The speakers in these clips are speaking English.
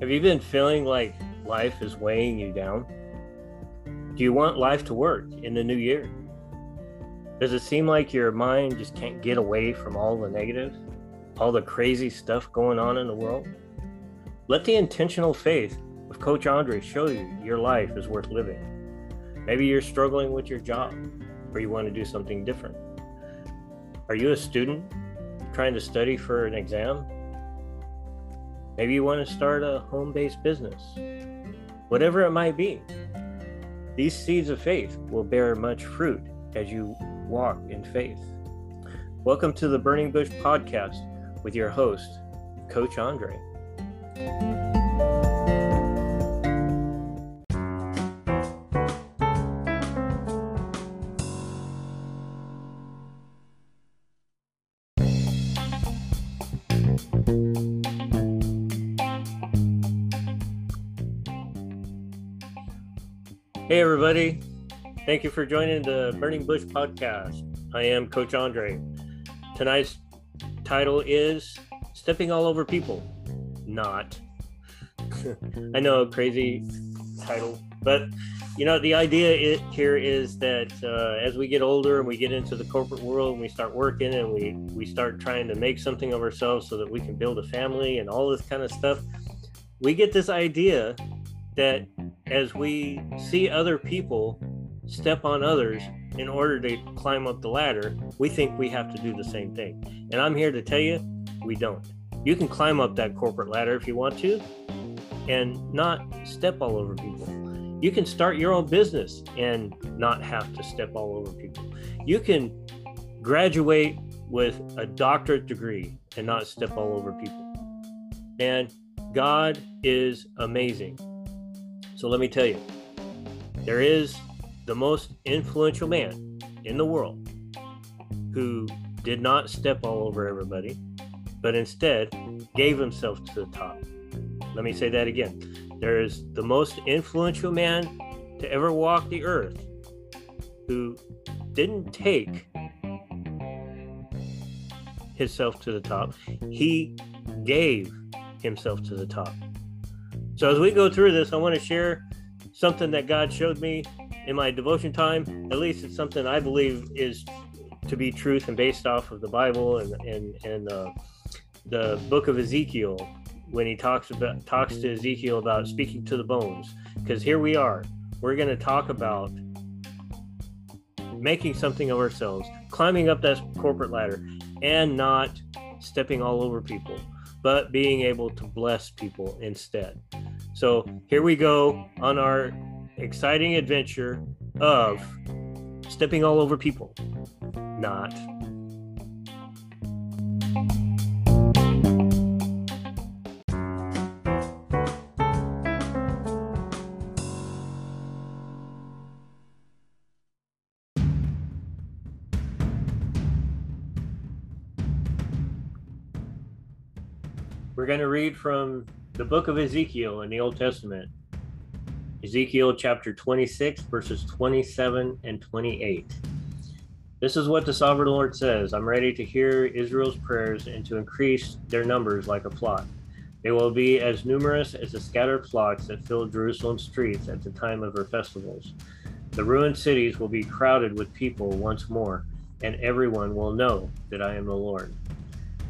Have you been feeling like life is weighing you down? Do you want life to work in the new year? Does it seem like your mind just can't get away from all the negative, all the crazy stuff going on in the world? Let the intentional faith of Coach Andre show you your life is worth living. Maybe you're struggling with your job or you want to do something different. Are you a student trying to study for an exam Maybe you want to start a home based business. Whatever it might be, these seeds of faith will bear much fruit as you walk in faith. Welcome to the Burning Bush Podcast with your host, Coach Andre. Everybody. Thank you for joining the Burning Bush podcast. I am Coach Andre. Tonight's title is Stepping All Over People. Not. I know, a crazy title, but you know, the idea it, here is that uh, as we get older and we get into the corporate world and we start working and we, we start trying to make something of ourselves so that we can build a family and all this kind of stuff, we get this idea that as we see other people step on others in order to climb up the ladder, we think we have to do the same thing. And I'm here to tell you, we don't. You can climb up that corporate ladder if you want to and not step all over people. You can start your own business and not have to step all over people. You can graduate with a doctorate degree and not step all over people. And God is amazing. So let me tell you, there is the most influential man in the world who did not step all over everybody, but instead gave himself to the top. Let me say that again. There is the most influential man to ever walk the earth who didn't take himself to the top, he gave himself to the top. So as we go through this, I want to share something that God showed me in my devotion time. At least it's something I believe is to be truth and based off of the Bible and and and uh, the book of Ezekiel when he talks about talks to Ezekiel about speaking to the bones. Because here we are, we're going to talk about making something of ourselves, climbing up that corporate ladder, and not stepping all over people, but being able to bless people instead. So here we go on our exciting adventure of stepping all over people. Not. We're going to read from the book of Ezekiel in the Old Testament. Ezekiel chapter 26, verses 27 and 28. This is what the sovereign Lord says I'm ready to hear Israel's prayers and to increase their numbers like a flock. They will be as numerous as the scattered flocks that fill Jerusalem's streets at the time of her festivals. The ruined cities will be crowded with people once more, and everyone will know that I am the Lord.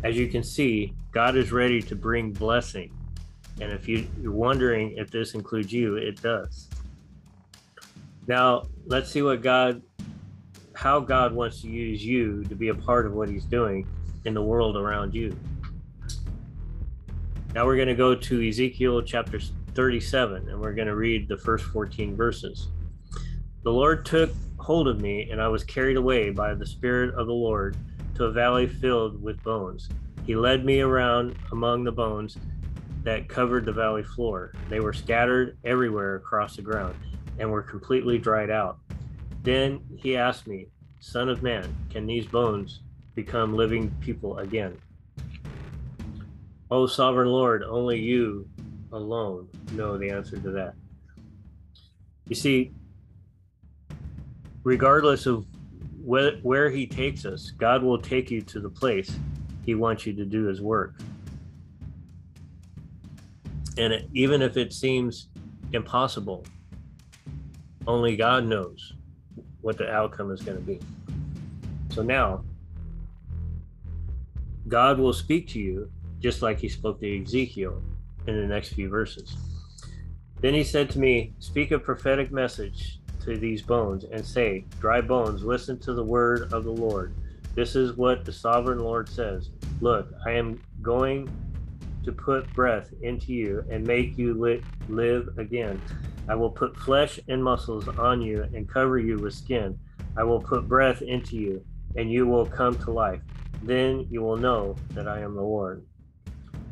As you can see, God is ready to bring blessing and if you, you're wondering if this includes you, it does. Now, let's see what God, how God wants to use you to be a part of what He's doing in the world around you. Now we're going to go to Ezekiel chapter 37, and we're going to read the first 14 verses. The Lord took hold of me, and I was carried away by the Spirit of the Lord to a valley filled with bones. He led me around among the bones that covered the valley floor. They were scattered everywhere across the ground and were completely dried out. Then he asked me, Son of man, can these bones become living people again? O sovereign Lord, only you alone know the answer to that. You see, regardless of wh- where he takes us, God will take you to the place he wants you to do his work. And it, even if it seems impossible, only God knows what the outcome is going to be. So now, God will speak to you just like he spoke to Ezekiel in the next few verses. Then he said to me, Speak a prophetic message to these bones and say, Dry bones, listen to the word of the Lord. This is what the sovereign Lord says Look, I am going to put breath into you and make you li- live again. I will put flesh and muscles on you and cover you with skin. I will put breath into you and you will come to life. Then you will know that I am the Lord.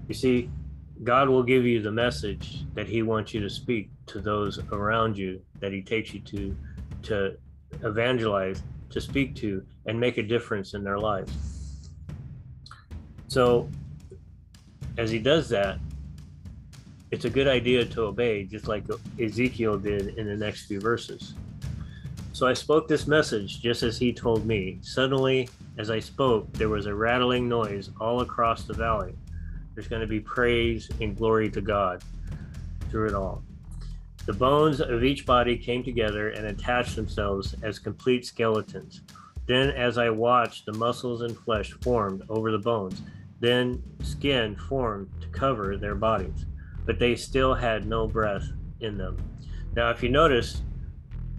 You see, God will give you the message that He wants you to speak to those around you that He takes you to, to evangelize, to speak to, and make a difference in their lives. So, as He does that, it's a good idea to obey, just like Ezekiel did in the next few verses. So I spoke this message just as he told me. Suddenly, as I spoke, there was a rattling noise all across the valley. There's going to be praise and glory to God through it all. The bones of each body came together and attached themselves as complete skeletons. Then, as I watched, the muscles and flesh formed over the bones. Then, skin formed to cover their bodies, but they still had no breath in them. Now, if you notice,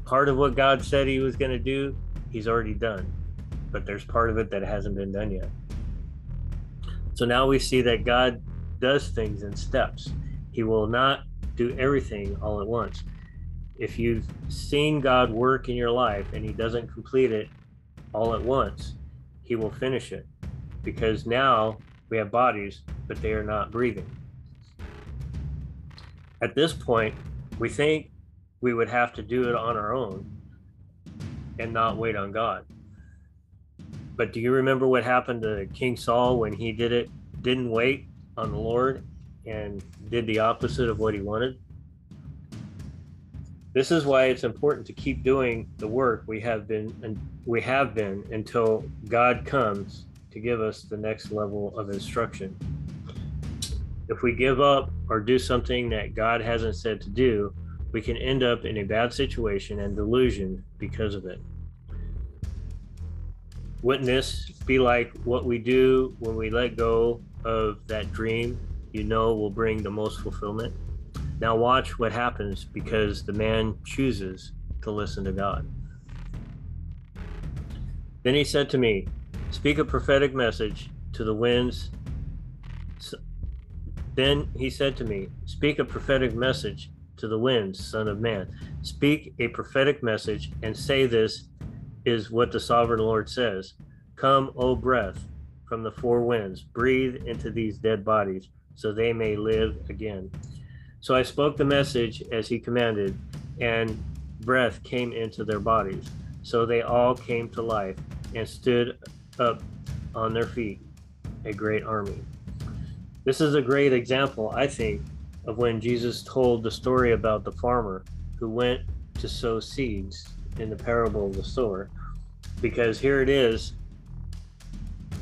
part of what God said He was going to do, He's already done, but there's part of it that hasn't been done yet. So now we see that God does things in steps. He will not do everything all at once. If you've seen God work in your life and He doesn't complete it all at once, He will finish it because now we have bodies, but they are not breathing. At this point, we think we would have to do it on our own and not wait on God. But do you remember what happened to King Saul when he did it, didn't wait on the Lord and did the opposite of what he wanted? This is why it's important to keep doing the work we have been and we have been until God comes to give us the next level of instruction. If we give up or do something that God hasn't said to do, we can end up in a bad situation and delusion because of it. Wouldn't this be like what we do when we let go of that dream you know will bring the most fulfillment? Now, watch what happens because the man chooses to listen to God. Then he said to me, Speak a prophetic message to the winds. Then he said to me, Speak a prophetic message to the winds, Son of Man. Speak a prophetic message and say this is what the sovereign Lord says Come, O breath, from the four winds, breathe into these dead bodies, so they may live again. So I spoke the message as he commanded, and breath came into their bodies. So they all came to life and stood up on their feet, a great army. This is a great example, I think, of when Jesus told the story about the farmer who went to sow seeds in the parable of the sower because here it is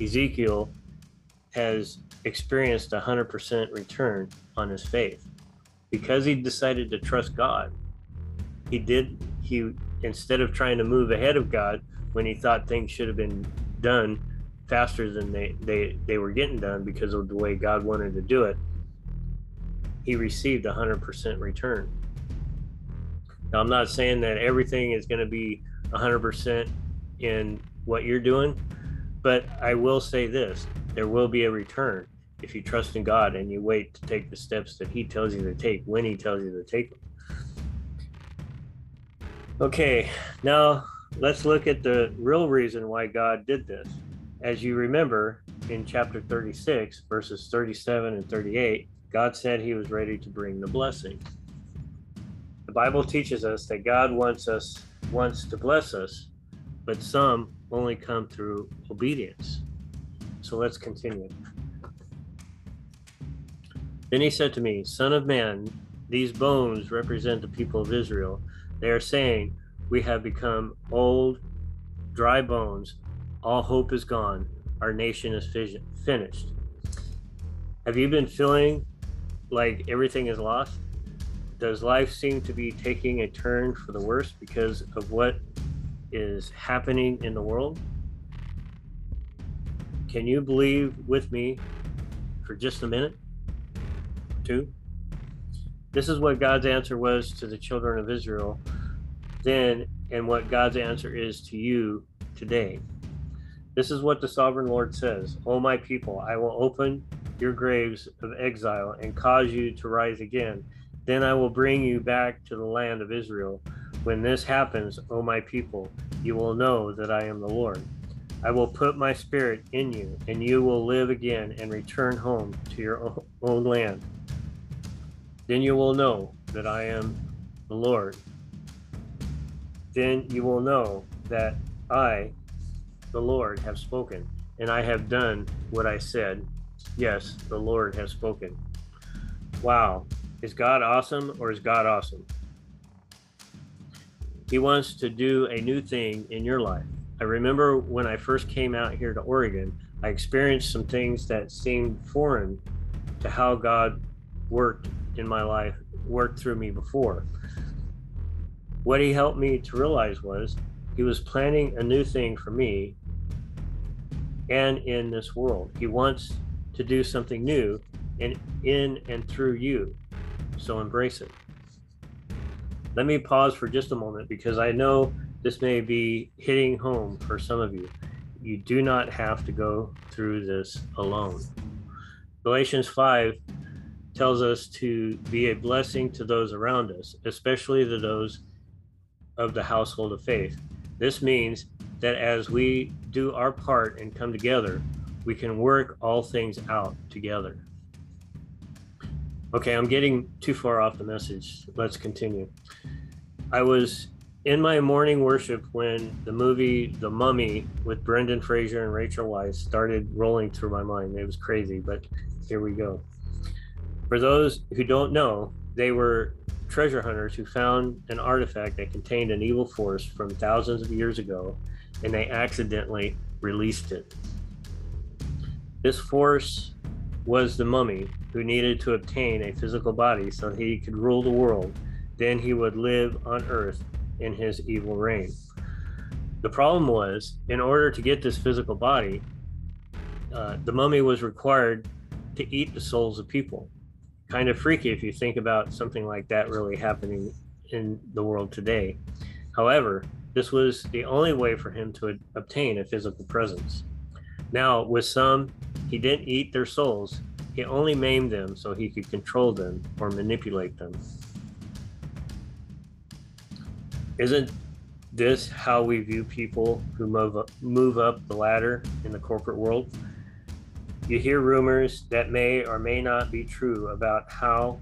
Ezekiel has experienced a 100% return on his faith because he decided to trust God. He did, he, instead of trying to move ahead of God when he thought things should have been done faster than they, they, they were getting done because of the way God wanted to do it, he received a 100% return. Now, I'm not saying that everything is going to be 100% in what you're doing, but I will say this there will be a return if you trust in God and you wait to take the steps that He tells you to take when He tells you to take them. Okay, now let's look at the real reason why God did this. As you remember in chapter 36, verses 37 and 38, God said He was ready to bring the blessing. The Bible teaches us that God wants us wants to bless us, but some only come through obedience. So let's continue. Then he said to me, Son of man, these bones represent the people of Israel. They are saying, We have become old, dry bones. All hope is gone. Our nation is finished. Have you been feeling like everything is lost? Does life seem to be taking a turn for the worse because of what is happening in the world? Can you believe with me for just a minute? Two? This is what God's answer was to the children of Israel then, and what God's answer is to you today. This is what the sovereign Lord says O my people, I will open your graves of exile and cause you to rise again. Then I will bring you back to the land of Israel. When this happens, O my people, you will know that I am the Lord. I will put my spirit in you, and you will live again and return home to your own land. Then you will know that I am the Lord. Then you will know that I, the Lord, have spoken, and I have done what I said. Yes, the Lord has spoken. Wow. Is God awesome or is God awesome? He wants to do a new thing in your life. I remember when I first came out here to Oregon, I experienced some things that seemed foreign to how God worked in my life, worked through me before. What he helped me to realize was he was planning a new thing for me and in this world. He wants to do something new and in and through you. So embrace it. Let me pause for just a moment because I know this may be hitting home for some of you. You do not have to go through this alone. Galatians 5 tells us to be a blessing to those around us, especially to those of the household of faith. This means that as we do our part and come together, we can work all things out together. Okay, I'm getting too far off the message. Let's continue. I was in my morning worship when the movie The Mummy with Brendan Fraser and Rachel Weisz started rolling through my mind. It was crazy, but here we go. For those who don't know, they were treasure hunters who found an artifact that contained an evil force from thousands of years ago and they accidentally released it. This force was the mummy who needed to obtain a physical body so he could rule the world. Then he would live on earth in his evil reign. The problem was, in order to get this physical body, uh, the mummy was required to eat the souls of people. Kind of freaky if you think about something like that really happening in the world today. However, this was the only way for him to obtain a physical presence. Now, with some, he didn't eat their souls, he only maimed them so he could control them or manipulate them. Isn't this how we view people who move up, move up the ladder in the corporate world? You hear rumors that may or may not be true about how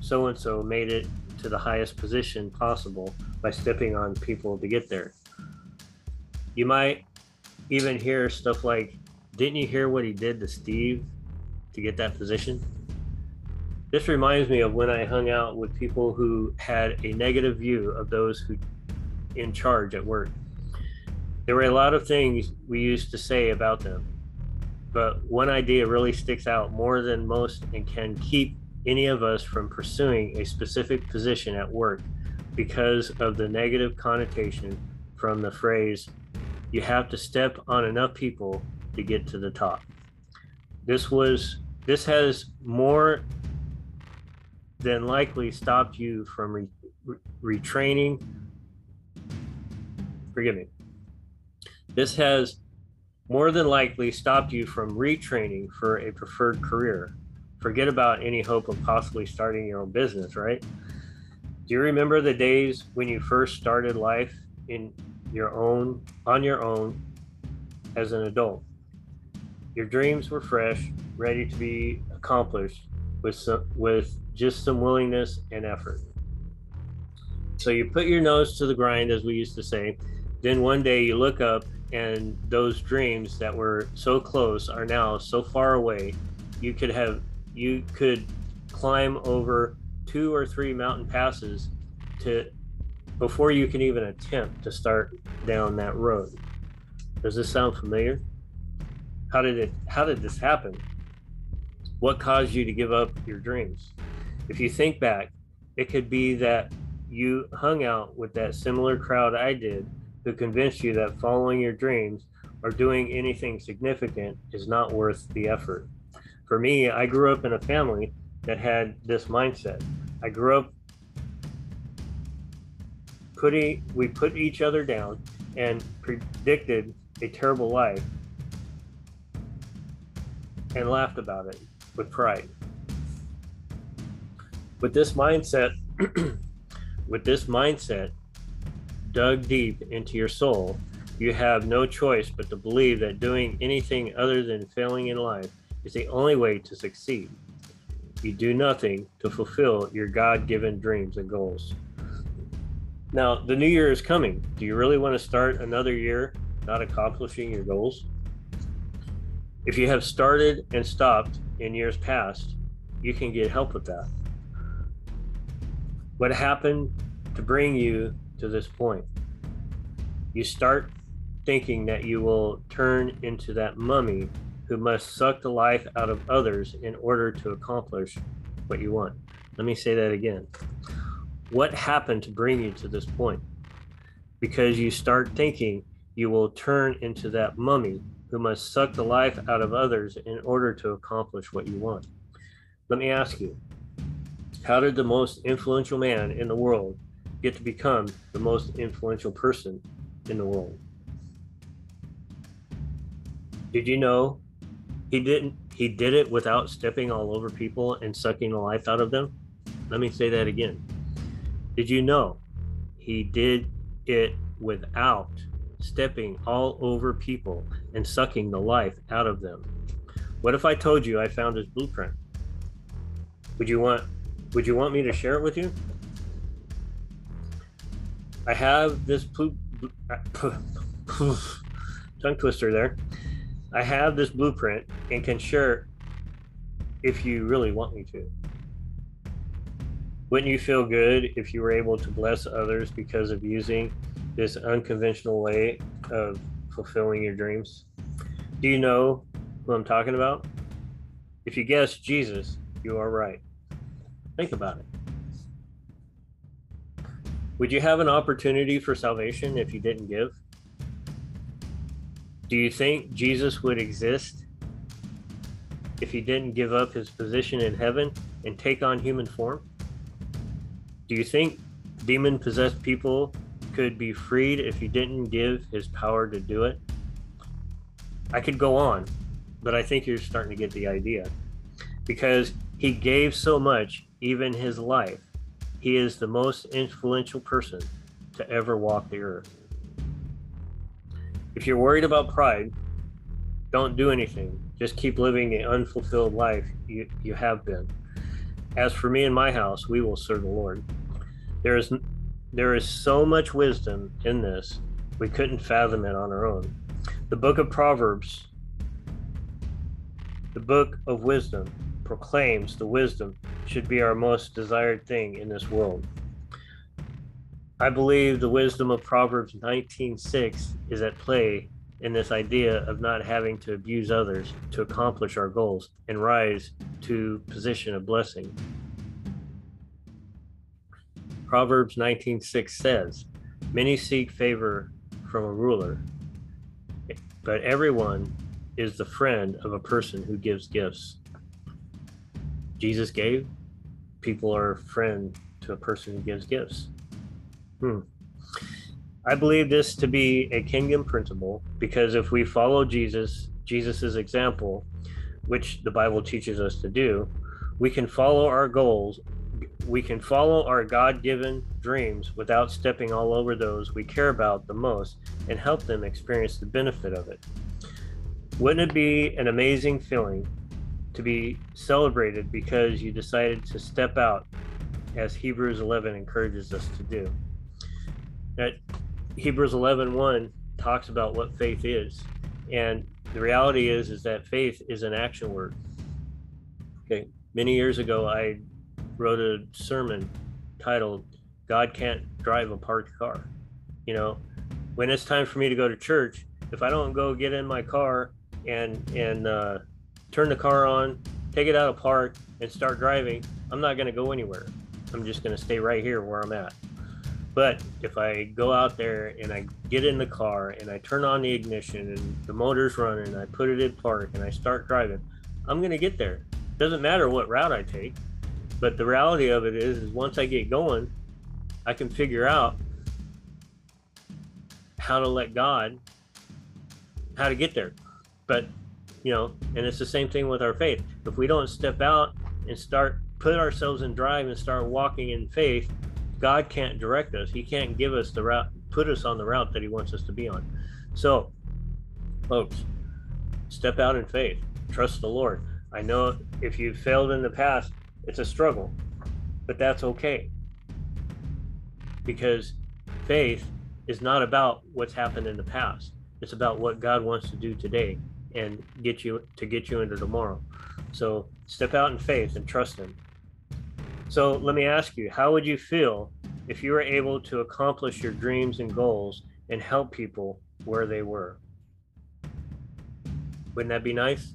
so and so made it to the highest position possible by stepping on people to get there. You might even hear stuff like, Didn't you hear what he did to Steve to get that position? This reminds me of when I hung out with people who had a negative view of those who in charge at work. There were a lot of things we used to say about them, but one idea really sticks out more than most and can keep any of us from pursuing a specific position at work because of the negative connotation from the phrase, you have to step on enough people to get to the top. This was this has more than likely stopped you from re, re, retraining. Forgive me. This has more than likely stopped you from retraining for a preferred career. Forget about any hope of possibly starting your own business, right? Do you remember the days when you first started life in your own on your own as an adult? Your dreams were fresh, ready to be accomplished with some, with just some willingness and effort. So you put your nose to the grind, as we used to say. Then one day you look up, and those dreams that were so close are now so far away. You could have you could climb over two or three mountain passes to before you can even attempt to start down that road. Does this sound familiar? How did it how did this happen? What caused you to give up your dreams? If you think back, it could be that you hung out with that similar crowd I did who convince you that following your dreams or doing anything significant is not worth the effort. For me, I grew up in a family that had this mindset. I grew up putting we put each other down and predicted a terrible life and laughed about it with pride. With this mindset, with this mindset dug deep into your soul, you have no choice but to believe that doing anything other than failing in life is the only way to succeed. You do nothing to fulfill your God given dreams and goals. Now, the new year is coming. Do you really want to start another year not accomplishing your goals? If you have started and stopped in years past, you can get help with that. What happened to bring you to this point? You start thinking that you will turn into that mummy who must suck the life out of others in order to accomplish what you want. Let me say that again. What happened to bring you to this point? Because you start thinking you will turn into that mummy who must suck the life out of others in order to accomplish what you want. Let me ask you how did the most influential man in the world get to become the most influential person in the world? Did you know he didn't he did it without stepping all over people and sucking the life out of them? Let me say that again. Did you know he did it without stepping all over people and sucking the life out of them? What if I told you I found his blueprint? Would you want would you want me to share it with you? I have this poop tongue twister there. I have this blueprint and can share if you really want me to. Wouldn't you feel good if you were able to bless others because of using this unconventional way of fulfilling your dreams? Do you know who I'm talking about? If you guess Jesus, you are right. Think about it. Would you have an opportunity for salvation if you didn't give? Do you think Jesus would exist if he didn't give up his position in heaven and take on human form? Do you think demon possessed people could be freed if he didn't give his power to do it? I could go on, but I think you're starting to get the idea. Because he gave so much, even his life. He is the most influential person to ever walk the earth. If you're worried about pride, don't do anything. Just keep living the unfulfilled life you, you have been. As for me and my house, we will serve the Lord. There is there is so much wisdom in this, we couldn't fathom it on our own. The book of Proverbs, the book of wisdom, proclaims the wisdom should be our most desired thing in this world. I believe the wisdom of Proverbs 19:6 is at play in this idea of not having to abuse others to accomplish our goals and rise to position of blessing. Proverbs 19:6 says, "Many seek favor from a ruler, but everyone is the friend of a person who gives gifts." Jesus gave, people are a friend to a person who gives gifts. Hmm. I believe this to be a kingdom principle because if we follow Jesus, Jesus's example, which the Bible teaches us to do, we can follow our goals we can follow our God given dreams without stepping all over those we care about the most and help them experience the benefit of it. Wouldn't it be an amazing feeling to be celebrated because you decided to step out, as Hebrews 11 encourages us to do? That Hebrews 11 1 talks about what faith is. And the reality is, is that faith is an action word. Okay. Many years ago, I wrote a sermon titled God Can't Drive a Parked Car. You know, when it's time for me to go to church, if I don't go get in my car and and uh, turn the car on, take it out of park and start driving, I'm not going to go anywhere. I'm just going to stay right here where I'm at. But if I go out there and I get in the car and I turn on the ignition and the motor's running, and I put it in park and I start driving, I'm going to get there. Doesn't matter what route I take. But the reality of it is, is once I get going, I can figure out how to let God, how to get there. But, you know, and it's the same thing with our faith. If we don't step out and start, put ourselves in drive and start walking in faith, God can't direct us. He can't give us the route, put us on the route that He wants us to be on. So, folks, step out in faith, trust the Lord. I know if you've failed in the past, it's a struggle, but that's okay. Because faith is not about what's happened in the past. It's about what God wants to do today and get you to get you into tomorrow. So step out in faith and trust Him. So let me ask you, how would you feel if you were able to accomplish your dreams and goals and help people where they were? Wouldn't that be nice?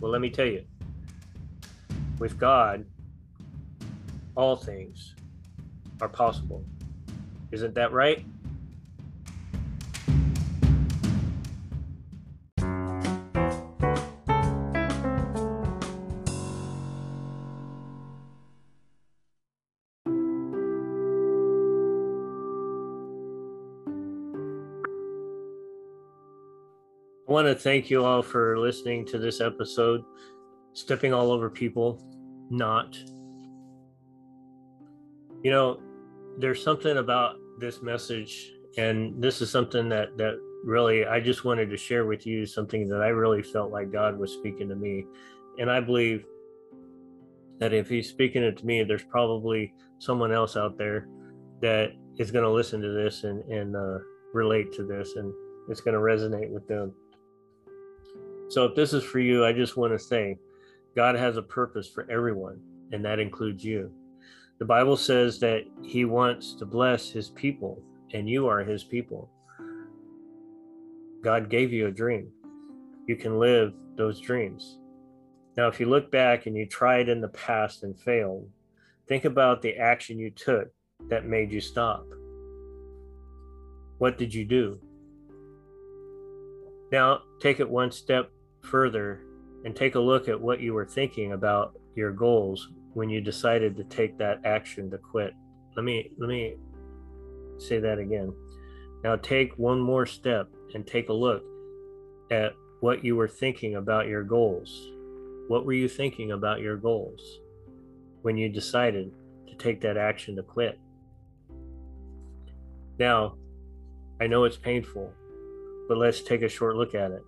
Well, let me tell you, with God, all things are possible. Isn't that right? Want to thank you all for listening to this episode, Stepping All Over People, Not. You know, there's something about this message, and this is something that, that really I just wanted to share with you something that I really felt like God was speaking to me. And I believe that if He's speaking it to me, there's probably someone else out there that is going to listen to this and, and uh, relate to this, and it's going to resonate with them. So if this is for you, I just want to say God has a purpose for everyone, and that includes you. The Bible says that He wants to bless His people, and you are His people. God gave you a dream. You can live those dreams. Now, if you look back and you tried in the past and failed, think about the action you took that made you stop. What did you do? Now, take it one step further and take a look at what you were thinking about your goals when you decided to take that action to quit. Let me let me say that again. Now take one more step and take a look at what you were thinking about your goals. What were you thinking about your goals when you decided to take that action to quit? Now, I know it's painful, but let's take a short look at it.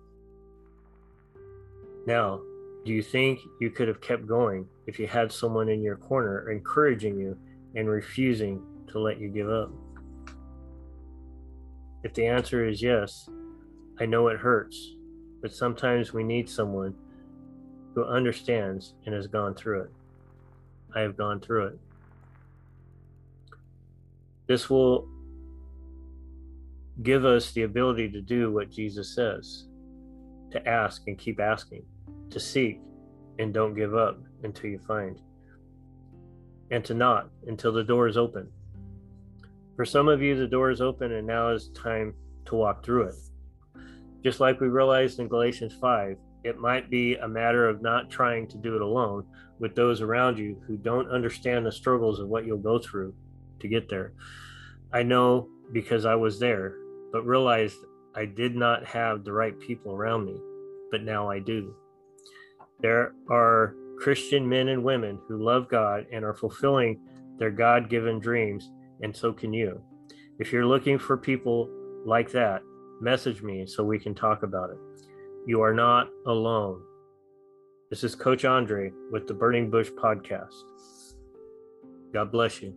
Now, do you think you could have kept going if you had someone in your corner encouraging you and refusing to let you give up? If the answer is yes, I know it hurts, but sometimes we need someone who understands and has gone through it. I have gone through it. This will give us the ability to do what Jesus says to ask and keep asking to seek and don't give up until you find, and to knock until the door is open. For some of you, the door is open, and now is time to walk through it. Just like we realized in Galatians 5, it might be a matter of not trying to do it alone with those around you who don't understand the struggles of what you'll go through to get there. I know because I was there, but realized I did not have the right people around me, but now I do. There are Christian men and women who love God and are fulfilling their God given dreams, and so can you. If you're looking for people like that, message me so we can talk about it. You are not alone. This is Coach Andre with the Burning Bush Podcast. God bless you.